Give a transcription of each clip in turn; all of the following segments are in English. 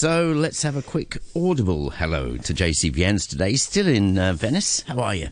So let's have a quick audible hello to JC today. Still in uh, Venice. How are you?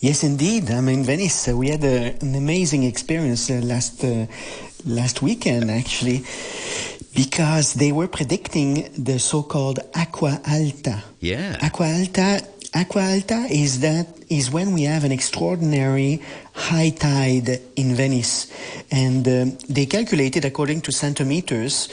Yes, indeed. I'm in Venice. Uh, we had a, an amazing experience uh, last uh, last weekend, actually, because they were predicting the so-called acqua alta. Yeah. Acqua alta. Acqua alta is that is when we have an extraordinary high tide in Venice, and um, they calculated according to centimeters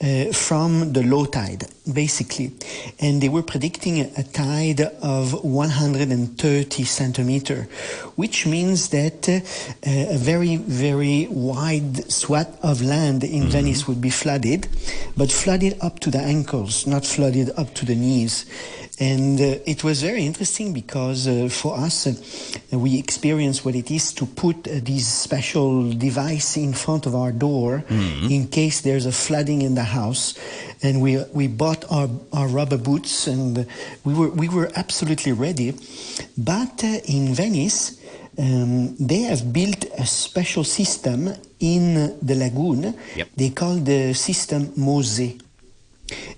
uh, from the low tide, basically. And they were predicting a tide of 130 centimeter, which means that uh, a very, very wide swath of land in mm-hmm. Venice would be flooded, but flooded up to the ankles, not flooded up to the knees. And uh, it was very interesting because uh, for us, uh, we experienced what it is to put uh, this special device in front of our door mm-hmm. in case there's a flooding in the house. And we we bought our, our rubber boots and we were we were absolutely ready. But uh, in Venice, um, they have built a special system in the lagoon. Yep. They call the system Mose.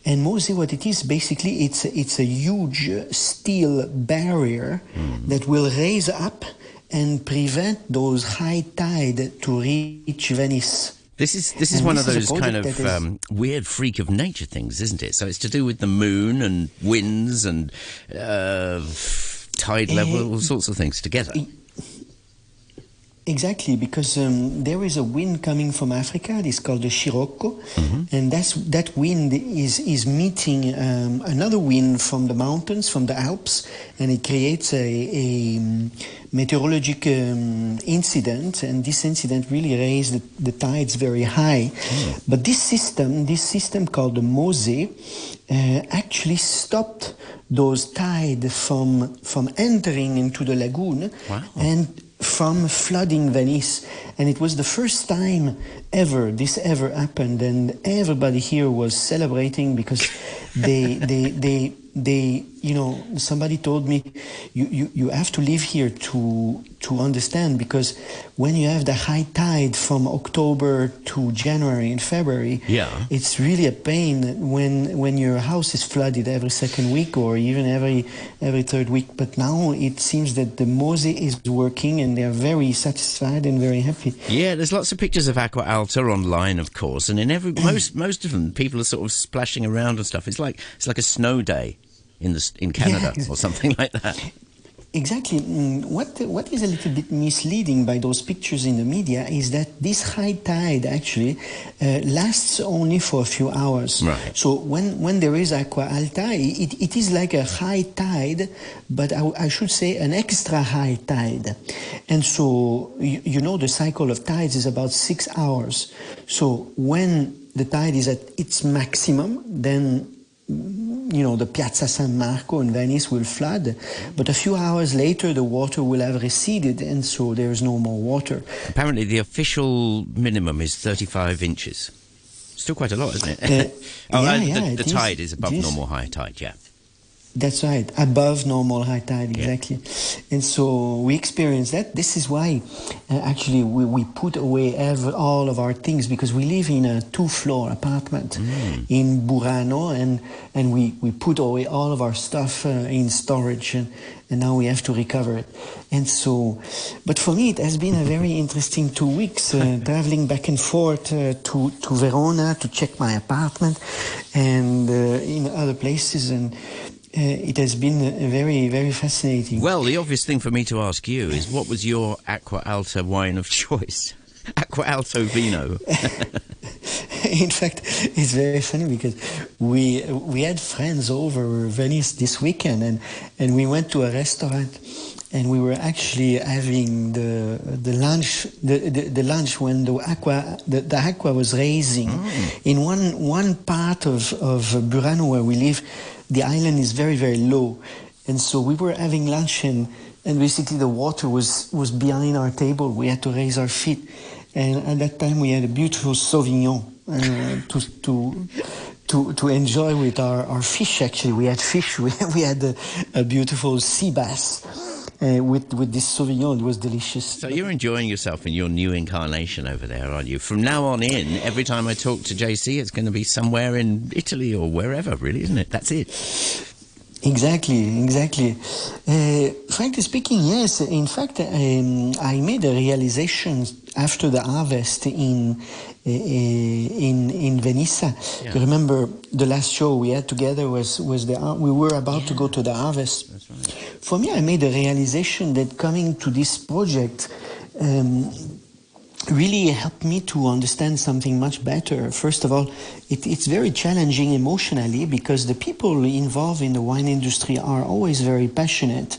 And Mose, what it is, basically, it's a, it's a huge steel barrier mm. that will raise up and prevent those high tide to reach Venice. This is this is and one this of those kind of um, weird freak of nature things, isn't it? So it's to do with the moon and winds and uh, tide level, uh, all sorts of things together. Exactly, because um, there is a wind coming from Africa. It's called the Scirocco, mm-hmm. and that's that wind is is meeting um, another wind from the mountains, from the Alps, and it creates a, a meteorological um, incident. And this incident really raised the, the tides very high. Mm. But this system, this system called the Mose, uh, actually stopped those tides from from entering into the lagoon wow. and from flooding Venice. And it was the first time ever this ever happened. And everybody here was celebrating because they, they, they, they, you know, somebody told me, you, you, you have to live here to, to understand because when you have the high tide from October to January and February, yeah. it's really a pain when, when your house is flooded every second week or even every, every third week. But now it seems that the Mose is working and they're very satisfied and very happy. Yeah, there's lots of pictures of Acqua Alta online, of course, and in every, most, most of them, people are sort of splashing around and stuff. It's like, it's like a snow day in the in Canada yeah. or something like that. Exactly. Mm, what what is a little bit misleading by those pictures in the media is that this high tide actually uh, lasts only for a few hours. Right. So when when there is acqua alta, it, it is like a high tide, but I, I should say an extra high tide. And so you, you know the cycle of tides is about six hours. So when the tide is at its maximum, then you know, the Piazza San Marco in Venice will flood, but a few hours later the water will have receded and so there's no more water. Apparently the official minimum is 35 inches. Still quite a lot, isn't it? Uh, oh, yeah, uh, yeah, the, the tide is, is above normal high tide, yeah. That's right, above normal high tide, exactly. Yeah. And so we experience that. This is why uh, actually we, we put away all of our things because we live in a two floor apartment mm. in Burano and, and we, we put away all of our stuff uh, in storage and, and now we have to recover it. And so, but for me, it has been a very interesting two weeks uh, traveling back and forth uh, to, to Verona to check my apartment and uh, in other places. And it has been very, very fascinating. Well, the obvious thing for me to ask you is what was your Acqua Alta wine of choice? Acqua Alto Vino. In fact, it's very funny because we we had friends over Venice this weekend, and and we went to a restaurant, and we were actually having the the lunch the, the, the lunch when the aqua the, the aqua was raising mm. in one one part of of Burano where we live the island is very, very low. And so we were having lunch and, and basically the water was, was behind our table. We had to raise our feet. And at that time we had a beautiful Sauvignon uh, to, to, to, to enjoy with our, our fish actually. We had fish, we, we had a, a beautiful sea bass. Uh, with with this Sauvignon. It was delicious. So you're enjoying yourself in your new incarnation over there, aren't you? From now on in, every time I talk to JC, it's going to be somewhere in Italy or wherever, really, isn't it? That's it. Exactly, exactly. Uh, frankly speaking, yes. In fact, um, I made a realization after the harvest in uh, in in Venissa. Yeah. You remember the last show we had together was was the we were about yeah. to go to the harvest. Right. For me, I made a realization that coming to this project. Um, really helped me to understand something much better. First of all, it, it's very challenging emotionally because the people involved in the wine industry are always very passionate,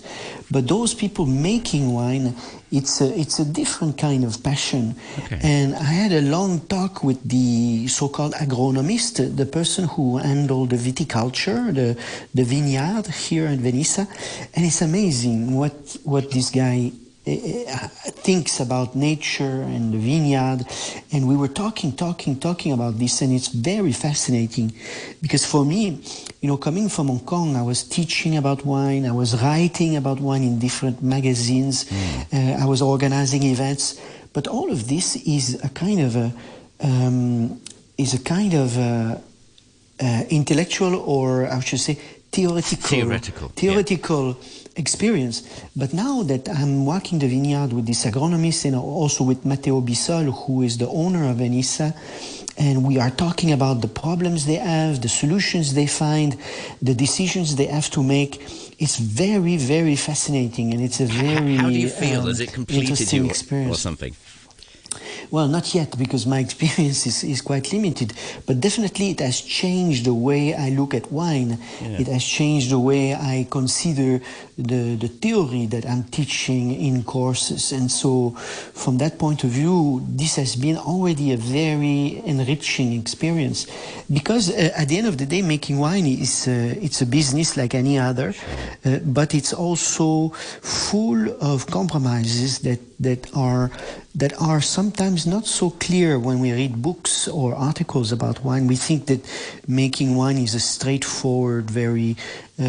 but those people making wine, it's a, it's a different kind of passion. Okay. And I had a long talk with the so-called agronomist, the person who handled the viticulture, the, the vineyard here in Venissa, and it's amazing what, what this guy thinks about nature and the vineyard. And we were talking, talking, talking about this, and it's very fascinating because for me, you know, coming from Hong Kong, I was teaching about wine, I was writing about wine in different magazines, mm. uh, I was organizing events, but all of this is a kind of a um, is a kind of a, uh, intellectual or I should say theoretical theoretical theoretical yeah experience. But now that I'm working the vineyard with this agronomist and also with Matteo Bisol, who is the owner of Venissa, and we are talking about the problems they have, the solutions they find, the decisions they have to make. It's very, very fascinating, and it's a very how do you feel? Um, Has it completed you or, or something? Well, not yet, because my experience is, is quite limited. But definitely, it has changed the way I look at wine. Yeah. It has changed the way I consider the, the theory that I'm teaching in courses. And so, from that point of view, this has been already a very enriching experience. Because uh, at the end of the day, making wine is uh, it's a business like any other, uh, but it's also full of compromises that that are that are sometimes not so clear when we read books or articles about wine. We think that making wine is a straightforward, very uh,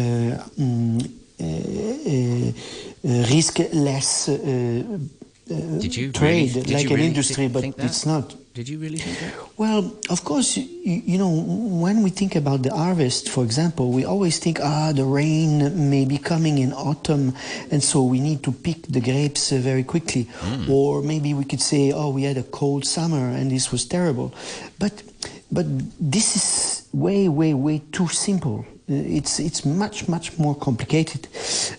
mm, uh, uh, riskless uh, trade, really, like an really industry, but it's not. Did you really think that? Well, of course, you, you, know, when we think about the harvest, for example, we always think, ah, the rain may be coming in autumn, and so we need to pick the grapes uh, very quickly. Mm. Or maybe we could say, oh, we had a cold summer and this was terrible. But, but this is way, way, way too simple. Uh, it's, it's much, much more complicated.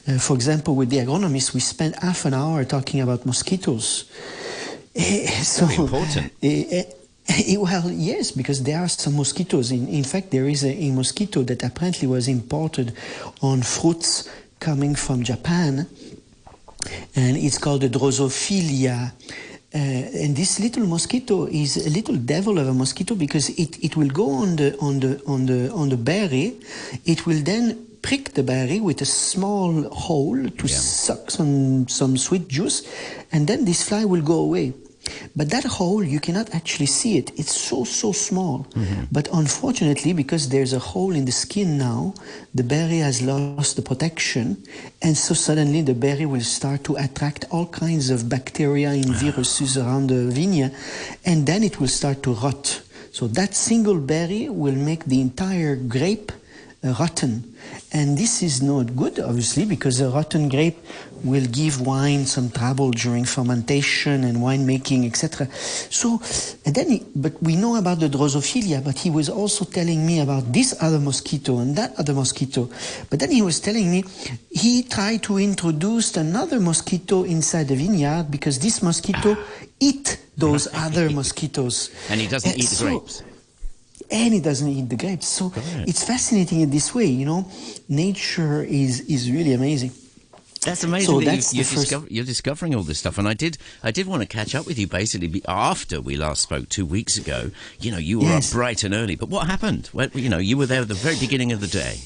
Uh, for example, with the agronomists, we spent half an hour talking about mosquitoes. So important. Eh, eh, well, yes, because there are some mosquitoes. In, in fact, there is a, a, mosquito that apparently was imported on fruits coming from Japan, and it's called the Drosophila. Uh, and this little mosquito is a little devil of a mosquito because it, it will go on the on the on the on the berry. It will then prick the berry with a small hole to yeah. suck some some sweet juice, and then this fly will go away. But that hole, you cannot actually see it. It's so, so small. Mm-hmm. But unfortunately, because there's a hole in the skin now, the berry has lost the protection. And so suddenly the berry will start to attract all kinds of bacteria and ah. viruses around the vinia. And then it will start to rot. So that single berry will make the entire grape Uh, rotten. And this is not good, obviously, because a rotten grape will give wine some trouble during fermentation and winemaking, etc. So, and then, he, but we know about the Drosophila, but he was also telling me about this other mosquito and that other mosquito. But then he was telling me he tried to introduce another mosquito inside the vineyard because this mosquito eat those other mosquitoes. And he doesn't eat the so, grapes and it doesn't eat the grapes. So it's fascinating in this way, you know. Nature is is really amazing. That's amazing. So that that's you, are discover, you're discovering all this stuff, and I did. I did want to catch up with you basically after we last spoke two weeks ago. You know, you were yes. up bright and early, but what happened? Well, you know, you were there at the very beginning of the day.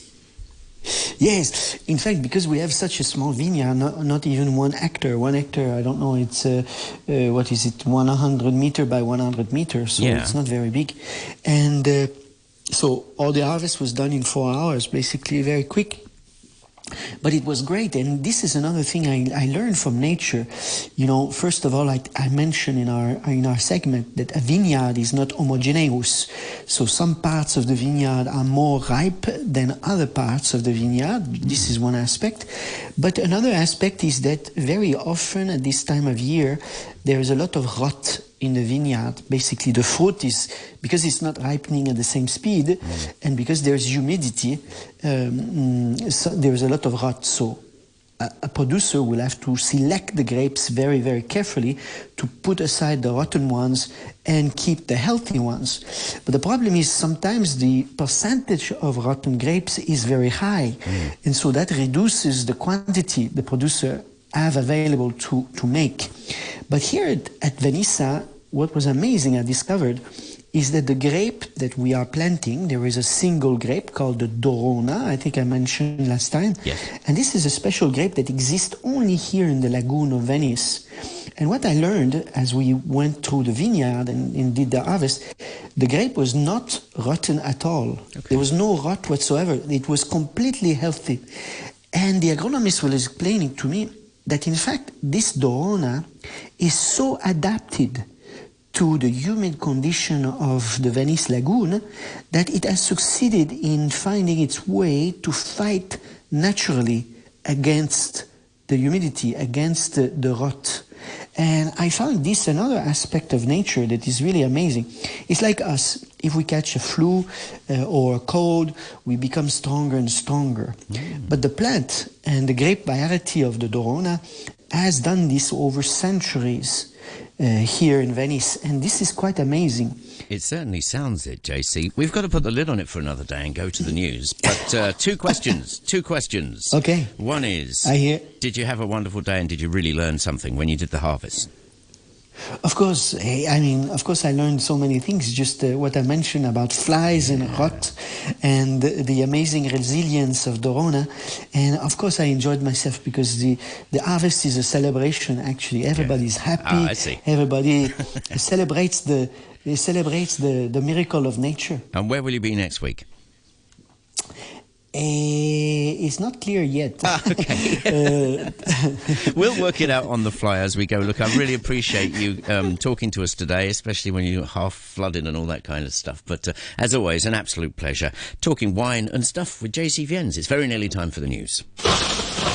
Yes, in fact, because we have such a small vineyard, not, not even one hectare. One hectare, I don't know, it's uh, uh, what is it, 100 meter by 100 meters, so yeah. it's not very big. And uh, so all the harvest was done in four hours, basically very quick. But it was great. And this is another thing I, I learned from nature. You know, first of all, like I mentioned in our in our segment, that a vineyard is not homogeneous. So some parts of the vineyard are more ripe than other parts of the vineyard. This is one aspect. But another aspect is that very often at this time of year, there is a lot of rot in the vineyard. Basically, the fruit is because it's not ripening at the same speed, mm. and because there's humidity, um, so there's a lot of rot. So a, a, producer will have to select the grapes very, very carefully to put aside the rotten ones and keep the healthy ones. But the problem is sometimes the percentage of rotten grapes is very high, mm. and so that reduces the quantity the producer have available to, to make. But here at, at Venissa, what was amazing I discovered is that the grape that we are planting, there is a single grape called the Dorona, I think I mentioned last time. Yes. And this is a special grape that exists only here in the lagoon of Venice. And what I learned as we went through the vineyard and, and did the harvest, the grape was not rotten at all. Okay. There was no rot whatsoever. It was completely healthy. And the agronomist was explaining to me that in fact this Dorona is so adapted to the humid condition of the Venice lagoon that it has succeeded in finding its way to fight naturally against the humidity, against the, the rot. And I found this another aspect of nature that is really amazing. It's like us. If we catch a flu uh, or a cold, we become stronger and stronger. Mm. But the plant and the grape variety of the Dorona has done this over centuries here in Venice, and this is quite amazing. It certainly sounds it, JC. We've got to put the lid on it for another day and go to the news. But uh, two questions. Two questions. Okay. One is, I hear. Did you have a wonderful day, and did you really learn something when you did the harvest? Of course, I mean, of course, I learned so many things. Just uh, what I mentioned about flies and rot, and the amazing resilience of Dorona, and of course, I enjoyed myself because the the harvest is a celebration. Actually, everybody's happy. Ah, I see. Everybody celebrates the celebrates the the miracle of nature. And where will you be next week? Uh, it's not clear yet. Ah, okay. uh, we'll work it out on the fly as we go. Look, I really appreciate you um, talking to us today, especially when you're half flooded and all that kind of stuff. But uh, as always, an absolute pleasure talking wine and stuff with JC Viens. It's very nearly time for the news.